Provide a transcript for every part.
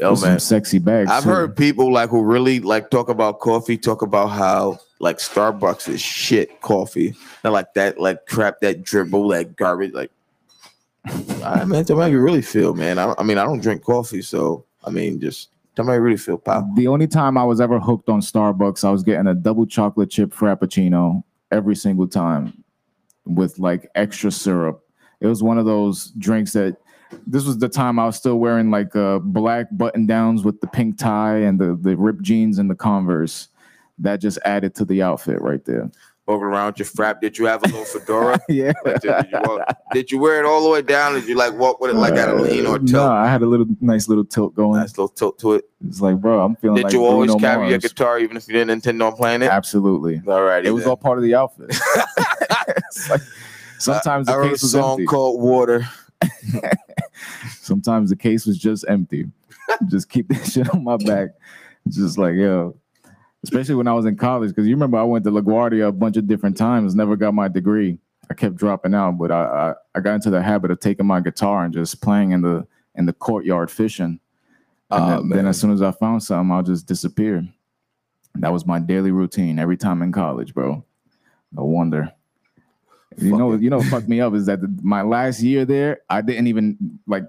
Yo, some sexy bags. I've too. heard people like who really like talk about coffee, talk about how like Starbucks is shit coffee. Not like that, like crap, that dribble, that garbage. Like, I mean, tell me how you really feel, man. I, I mean, I don't drink coffee, so I mean, just tell me how you really feel, pal. The only time I was ever hooked on Starbucks, I was getting a double chocolate chip frappuccino every single time with like extra syrup. It was one of those drinks that this was the time I was still wearing like uh, black button downs with the pink tie and the, the ripped jeans and the Converse. That just added to the outfit right there. Walking around your frap. Did you have a little fedora? yeah. Like, did, you walk, did you wear it all the way down? Did you like walk with it like at a lean or Uh, tilt? No, I had a little nice little tilt going. Nice little tilt to it. It's like, bro, I'm feeling Did like you always Bruno carry your guitar even if you didn't intend on playing it? Absolutely. All right. It was all part of the outfit. Like, sometimes I the wrote a song empty. called Water. Sometimes the case was just empty. just keep that shit on my back. Just like, yo. Especially when I was in college, because you remember I went to LaGuardia a bunch of different times, never got my degree. I kept dropping out, but I, I I got into the habit of taking my guitar and just playing in the in the courtyard fishing. And Oh, then, then as soon as I found something, I'll just disappear. That was my daily routine every time in college, bro. No wonder. You know, Fucking- you know, what fucked me up is that the, my last year there, I didn't even like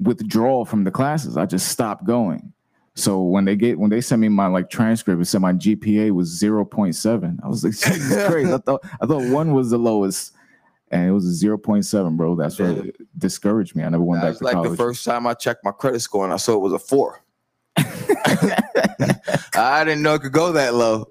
withdraw from the classes. I just stopped going. So when they get when they sent me my like transcript, it said my GPA was 0.7. I was like, Jesus Christ. I thought I thought one was the lowest. And it was a 0.7, bro. That's what discouraged me. I never went That back was to like college. the first time I checked my credit score and I saw it was a four. I didn't know it could go that low.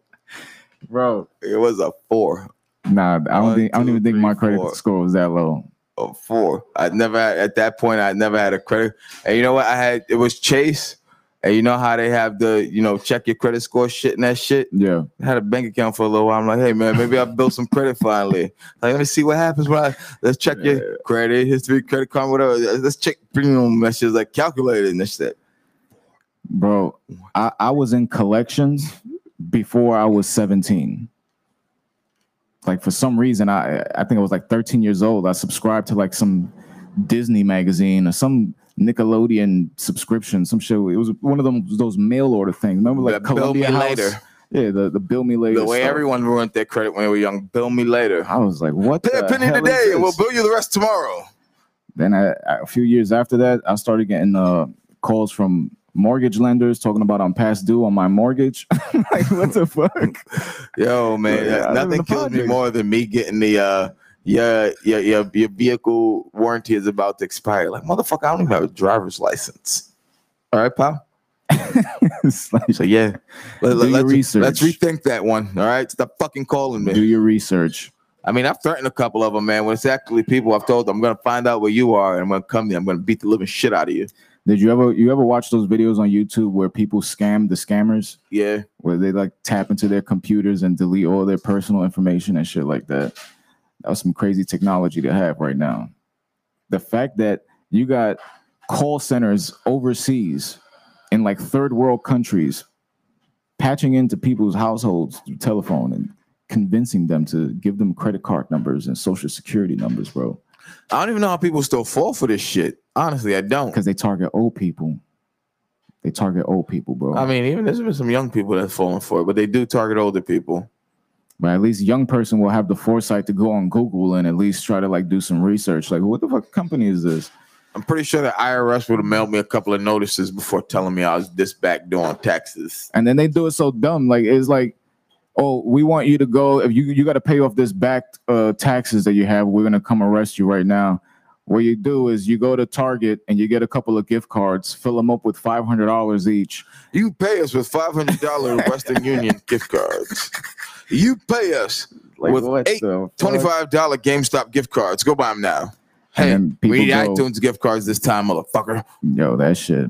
bro. It was a four. Nah, I don't One, think I don't two, even think my credit four. score was that low. Four. I never had, at that point. I never had a credit. And you know what? I had it was Chase. And you know how they have the you know check your credit score shit and that shit. Yeah. I had a bank account for a little while. I'm like, hey man, maybe I built some credit finally. Like, let me see what happens when I let's check your credit history, credit card, whatever. Let's check premium messages like calculated and this shit. Bro, I, I was in collections before I was 17. Like for some reason, I I think I was like 13 years old. I subscribed to like some Disney magazine or some Nickelodeon subscription, some show. It was one of them those mail order things. Remember like That bill me House? later. Yeah, the, the bill me later. The way stuff. everyone ruined their credit when they were young. Bill me later. I was like, what? Pay a the penny today and we'll bill you the rest tomorrow. Then I, I- a few years after that, I started getting uh, calls from mortgage lenders talking about I'm past due on my mortgage. like, what the fuck? Yo, man, Yeah, nothing kills me more than me getting the uh yeah, yeah, your your vehicle warranty is about to expire. Like motherfucker, I don't even have a driver's license. All right, pal. Like, So yeah, let, Do your us research. let's rethink that one. All right, stop fucking calling me. do your research. I mean, I've threatened a couple of them, man. When it's actually people, I've told them I'm gonna find out where you are and I'm gonna come there. I'm gonna beat the living shit out of you. Did you ever you ever watch those videos on YouTube where people scam the scammers, Yeah, where they like tap into their computers and delete all their personal information and shit like that? That was some crazy technology to have right now. The fact that you got call centers overseas in like third world countries patching into people's households through telephone and convincing them to give them credit card numbers and social security numbers, bro. I don't even know how people still fall for this shit. Honestly, I don't. Because they target old people. They target old people, bro. I mean, even there's been some young people that's falling for it, but they do target older people. but at least a young person will have the foresight to go on Google and at least try to like do some research. Like, what the fuck company is this? I'm pretty sure the IRS would have mailed me a couple of notices before telling me I was this back doing taxes. And then they do it so dumb. Like, it's like, oh, we want you to go. If you you got to pay off this back uh, taxes that you have, we're gonna come arrest you right now. What you do is you go to Target and you get a couple of gift cards, fill them up with five hundred dollars each. You pay us with five hundred dollar Western Union gift cards. You pay us Like, with eight $25 GameStop gift cards. Go buy them now. Hey, we need people go- iTunes gift cards this time, motherfucker. Yo, that shit.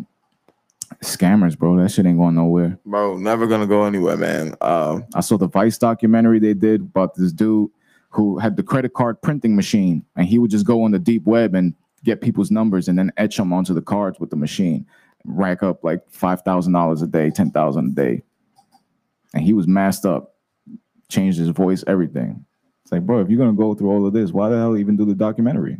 Scammers, bro. That shit ain't going nowhere. Bro, never gonna go anywhere, man. Um, I saw the Vice documentary they did about this dude who had the credit card printing machine, and he would just go on the deep web and get people's numbers and then etch them onto the cards with the machine, rack up like five thousand dollars a day, ten thousand a day, and he was masked up, changed his voice, everything. It's like, bro, if you're gonna go through all of this, why the hell even do the documentary?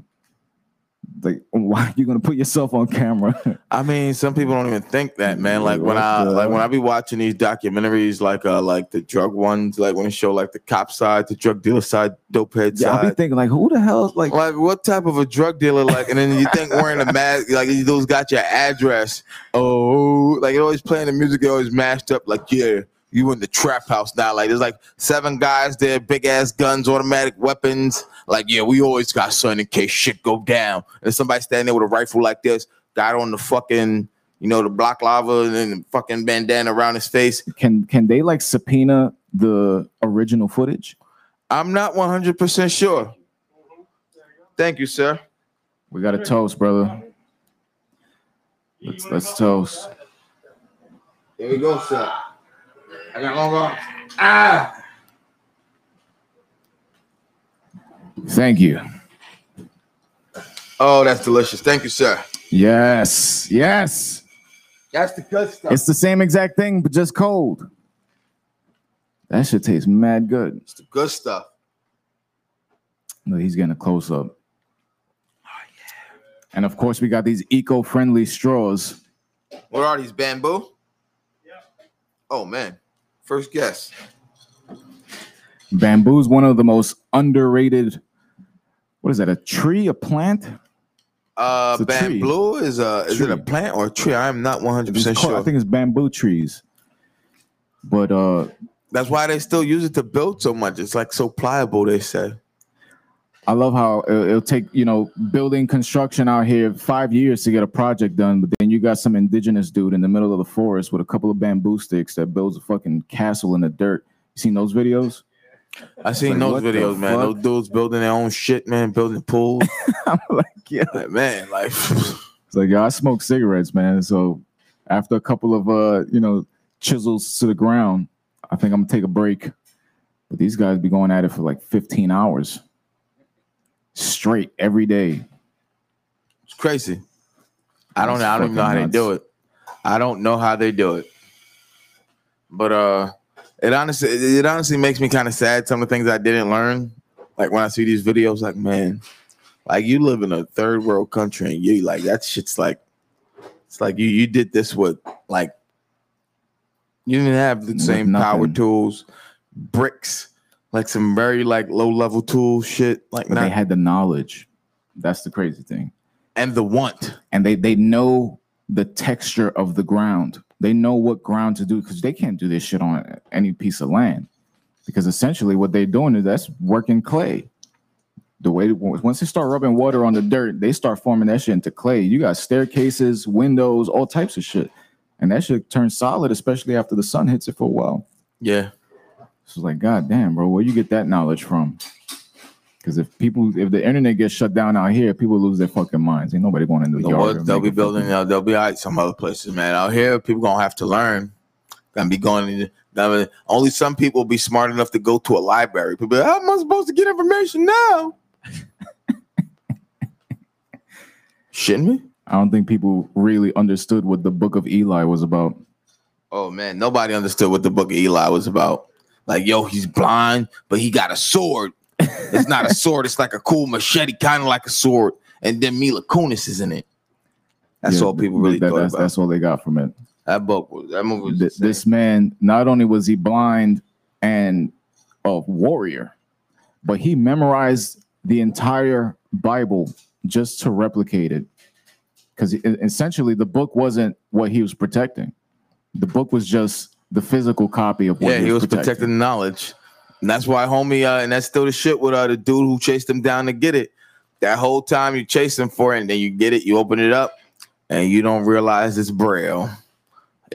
Like, why are you gonna put yourself on camera? I mean, some people don't even think that, man. Like when I like when I be watching these documentaries, like uh like the drug ones, like when they show like the cop side, the drug dealer side, dope head yeah, I'll be thinking like, who the hell? Like, Like what type of a drug dealer? Like, and then you think wearing a mask, like those got your address. Oh, like it always playing the music, it always mashed up. Like, yeah, you in the trap house now. Like there's like seven guys there, big ass guns, automatic weapons. Like, yeah, we always got something in case shit go down. And somebody standing there with a rifle like this, got on the fucking, you know, the balaclava and then the fucking bandana around his face. can can they like subpoena the original footage? I'm not 100% sure. Thank you, sir. We got a toast, brother. Let's let's toast. There we go, sir. I got long arms. Ah. Thank you. Oh, that's delicious. Thank you, sir. Yes, yes. That's the good stuff. It's the same exact thing, but just cold. That shit tastes mad good. It's the good stuff. No, he's getting a close up. Oh, yeah. And of course, we got these eco-friendly straws. What are these bamboo? Yeah. Oh man, first guess. Bamboo is one of the most underrated. What is that? A tree? A plant? Uh, a tree. bamboo is a is it a plant or a tree? I am not 100 percent sure. I think it's bamboo trees. But uh, That's why they still use it to build so much. It's like so pliable. They say. I love how it'll, it'll take you know building construction out here five years to get a project done, but then you got some indigenous dude in the middle of the forest with a couple of bamboo sticks that builds a fucking castle in the dirt. You seen those videos? I seen like, those videos, man. fuck? Those dudes building their own shit, man. Building pools. I'm like, yeah. like, man, like It's like, yeah, I smoke cigarettes, man. So after a couple of uh, you know, chisels to the ground, I think I'm gonna take a break. But these guys be going at it for like 15 hours straight every day. it's crazy. I don't That's know. I don't even know how fucking they do it. I don't know how they do it. But uh it honestly it, honestly makes me kind of sad some of the things I didn't learn. Like when I see these videos, like, man, like you live in a third world country and you like that shit's like it's like you you did this with like you didn't have the With same power tools, bricks, like some very like low level tool shit, like But not, they had the knowledge. That's the crazy thing. and the want. and they they know the texture of the ground. They know what ground to do because they can't do this shit on any piece of land. Because essentially, what they're doing is that's working clay. The way once they start rubbing water on the dirt, they start forming that shit into clay. You got staircases, windows, all types of shit, and that shit turns solid, especially after the sun hits it for a while. Yeah. So it's like, God damn, bro, where you get that knowledge from? Because if people, if the internet gets shut down out here, people lose their fucking minds. Ain't nobody going into the The yard. they'll be building. fucking- Uh, they'll be all right some other places, man. Out here, people gonna have to learn. Gonna be going. Mean, only some people will be smart enough to go to a library. People, like, how am I supposed to get information now? Shouldn't we? I don't think people really understood what the Book of Eli was about. Oh man, nobody understood what the Book of Eli was about. Like, yo, he's blind, but he got a sword. It's not a sword. It's like a cool machete, kind of like a sword. And then Mila Kunis is in it. That's Yeah, all people really that- thought that's, about. that's all they got from it. that book was that movie was Th- this man, not only was he blind and a warrior, but he memorized the entire Bible just to replicate it. Because essentially, the book wasn't what he was protecting. The book was just the physical copy of what Yeah, he was, protecting. protecting the knowledge. And that's why, homie, uh, and that's still the shit with uh, the dude who chased him down to get it. That whole time you chase him for it, and then you get it, you open it up, and you don't realize it's braille.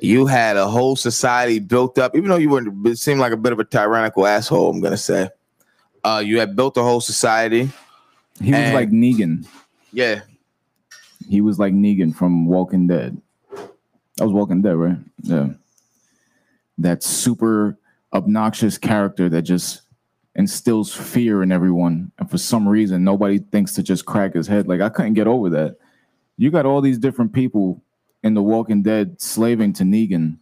You had a whole society built up, even though you were it seemed like a bit of a tyrannical asshole, I'm gonna say. Uh, you had built a whole society. He was like Negan. Yeah, He was like Negan from Walking Dead. That was Walking Dead, right? Yeah. That super obnoxious character that just instills fear in everyone. And for some reason, nobody thinks to just crack his head. Like, I couldn't get over that. You got all these different people in The Walking Dead slaving to Negan.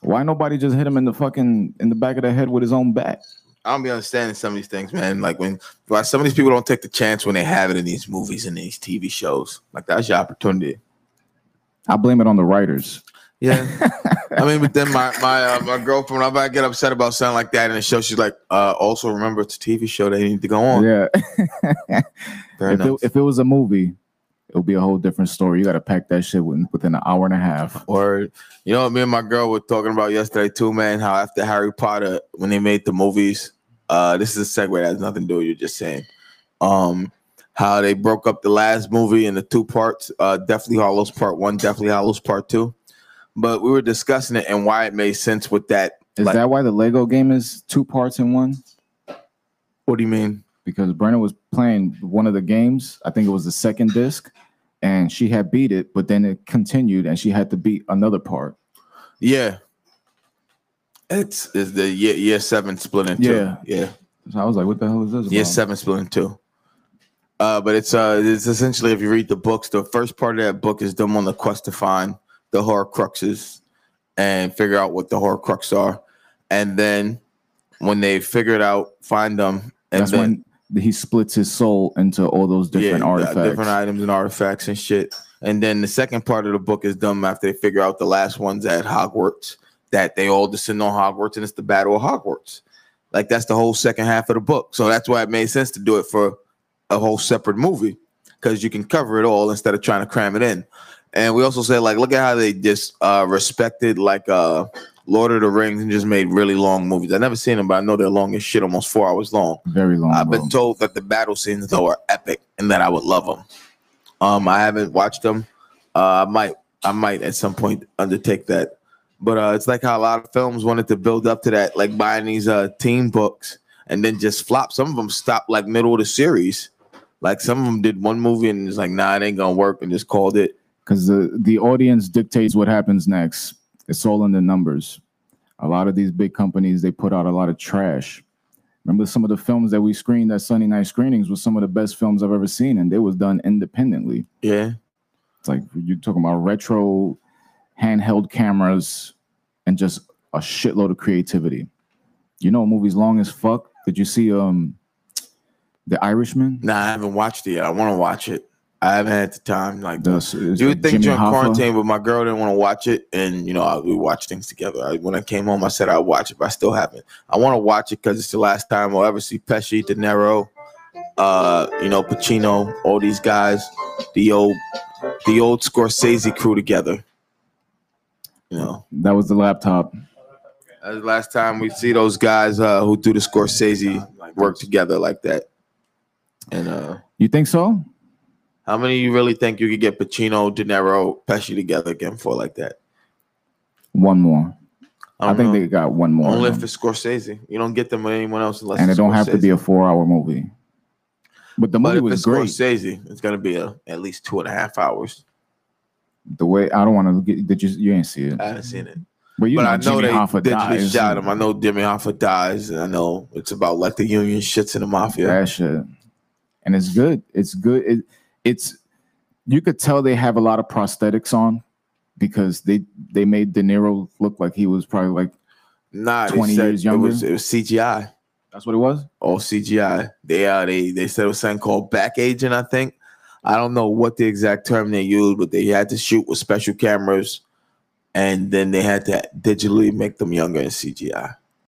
Why nobody just hit him in the fucking in the back of the head with his own bat? I don't be understanding some of these things, man. Like when why some of these people don't take the chance when they have it in these movies and these TV shows. Like that's your opportunity. I blame it on the writers. Yeah. I mean, but then my my uh, my girlfriend, whenever I get upset about something like that in the show, she's like, uh, also remember it's a TV show they need to go on. Yeah. Fair if, it, if it was a movie, it would be a whole different story. You got to pack that shit within, within an hour and a half. Or you know me and my girl were talking about yesterday too, man. How after Harry Potter, when they made the movies, uh, this is a segue that has nothing to do with what you're just saying. Um, how they broke up the last movie into two parts, uh, Deathly Hallows Part One, Deathly Hallows Part Two. But we were discussing it and why it made sense with that. Is Like- that why the Lego game is two parts in one? What do you mean? Because Brenna was playing one of the games. I think it was the second disc, and she had beat it, but then it continued, and she had to beat another part. Yeah. It's is the year year seven split in two. Yeah. Yeah. So I was like, "What the hell is this?" Year seven split in two. Uh, but it's uh it's essentially if you read the books, the first part of that book is them on the quest to find the Horcruxes and figure out what the Horcrux are. And then when they figure it out, find them, and That's then when he splits his soul into all those different yeah, artifacts. different items and artifacts and shit. And then the second part of the book is done after they figure out the last ones at Hogwarts that they all descend on Hogwarts and it's the Battle of Hogwarts. Like that's the whole second half of the book. So that's why it made sense to do it for a whole separate movie because you can cover it all instead of trying to cram it in. And we also said like, look at how they just uh, respected like uh, Lord of the Rings and just made really long movies. I've never seen them, but I know they're long as shit, almost four hours long. Very long. I've bro. been told that the battle scenes though are epic and that I would love them. Um, I haven't watched them. Uh, I might, I might at some point undertake that. But uh, it's like how a lot of films wanted to build up to that, like buying these uh team books and then just flop. Some of them stopped like middle of the series. Like some of them did one movie and it's like, nah, it ain't gonna work, and just called it. Because the the audience dictates what happens next. It's all in the numbers. A lot of these big companies they put out a lot of trash. Remember some of the films that we screened at Sunday night screenings were some of the best films I've ever seen, and they was done independently. Yeah, It's like you're talking about retro handheld cameras and just a shitload of creativity. You know, movie's long as fuck. Did you see um The Irishman? nah, I haven't watched it yet. I want to watch it. I haven't had the time. Like, The, you would think Jimmy during Hoffa? quarantine, but my girl didn't want to watch it, and you know I, we watch things together. I, when I came home, I said I'd watch it, but I still haven't. I want to watch it because it's the last time I'll ever see Pesci, De Niro, uh, you know Pacino, all these guys, the old, the old Scorsese crew together. You know, That was the laptop. that's the last time we see those guys uh, who do the Scorsese work together like that. And uh, You think so? How many you really think you could get Pacino, De Niro, Pesci together again for like that? One more. I, don't think know. they got one more. Only if it's Scorsese. You don't get them with anyone else unless and it it's don't have to be a four-hour movie. But the But movie if was great. Scorsese, it's gonna be a, at least two and a half hours. The way I don't want to get did you you ain't see it, I haven't seen it, but you but know I know Jimmy they Hoffa digitally dies. shot him. I know Jimmy Hoffa dies, and I know it's about like the union shits in the mafia. That shit, and it's good. It's good. It, it's you could tell they have a lot of prosthetics on because they they made De Niro look like he was probably like Nah, 20 they said years It was, younger? it was CGI, that's what it was. all CGI. They uh, they they said it was something called back aging. I think I don't know what the exact term they used, but they had to shoot with special cameras, and then they had to digitally make them younger in CGI.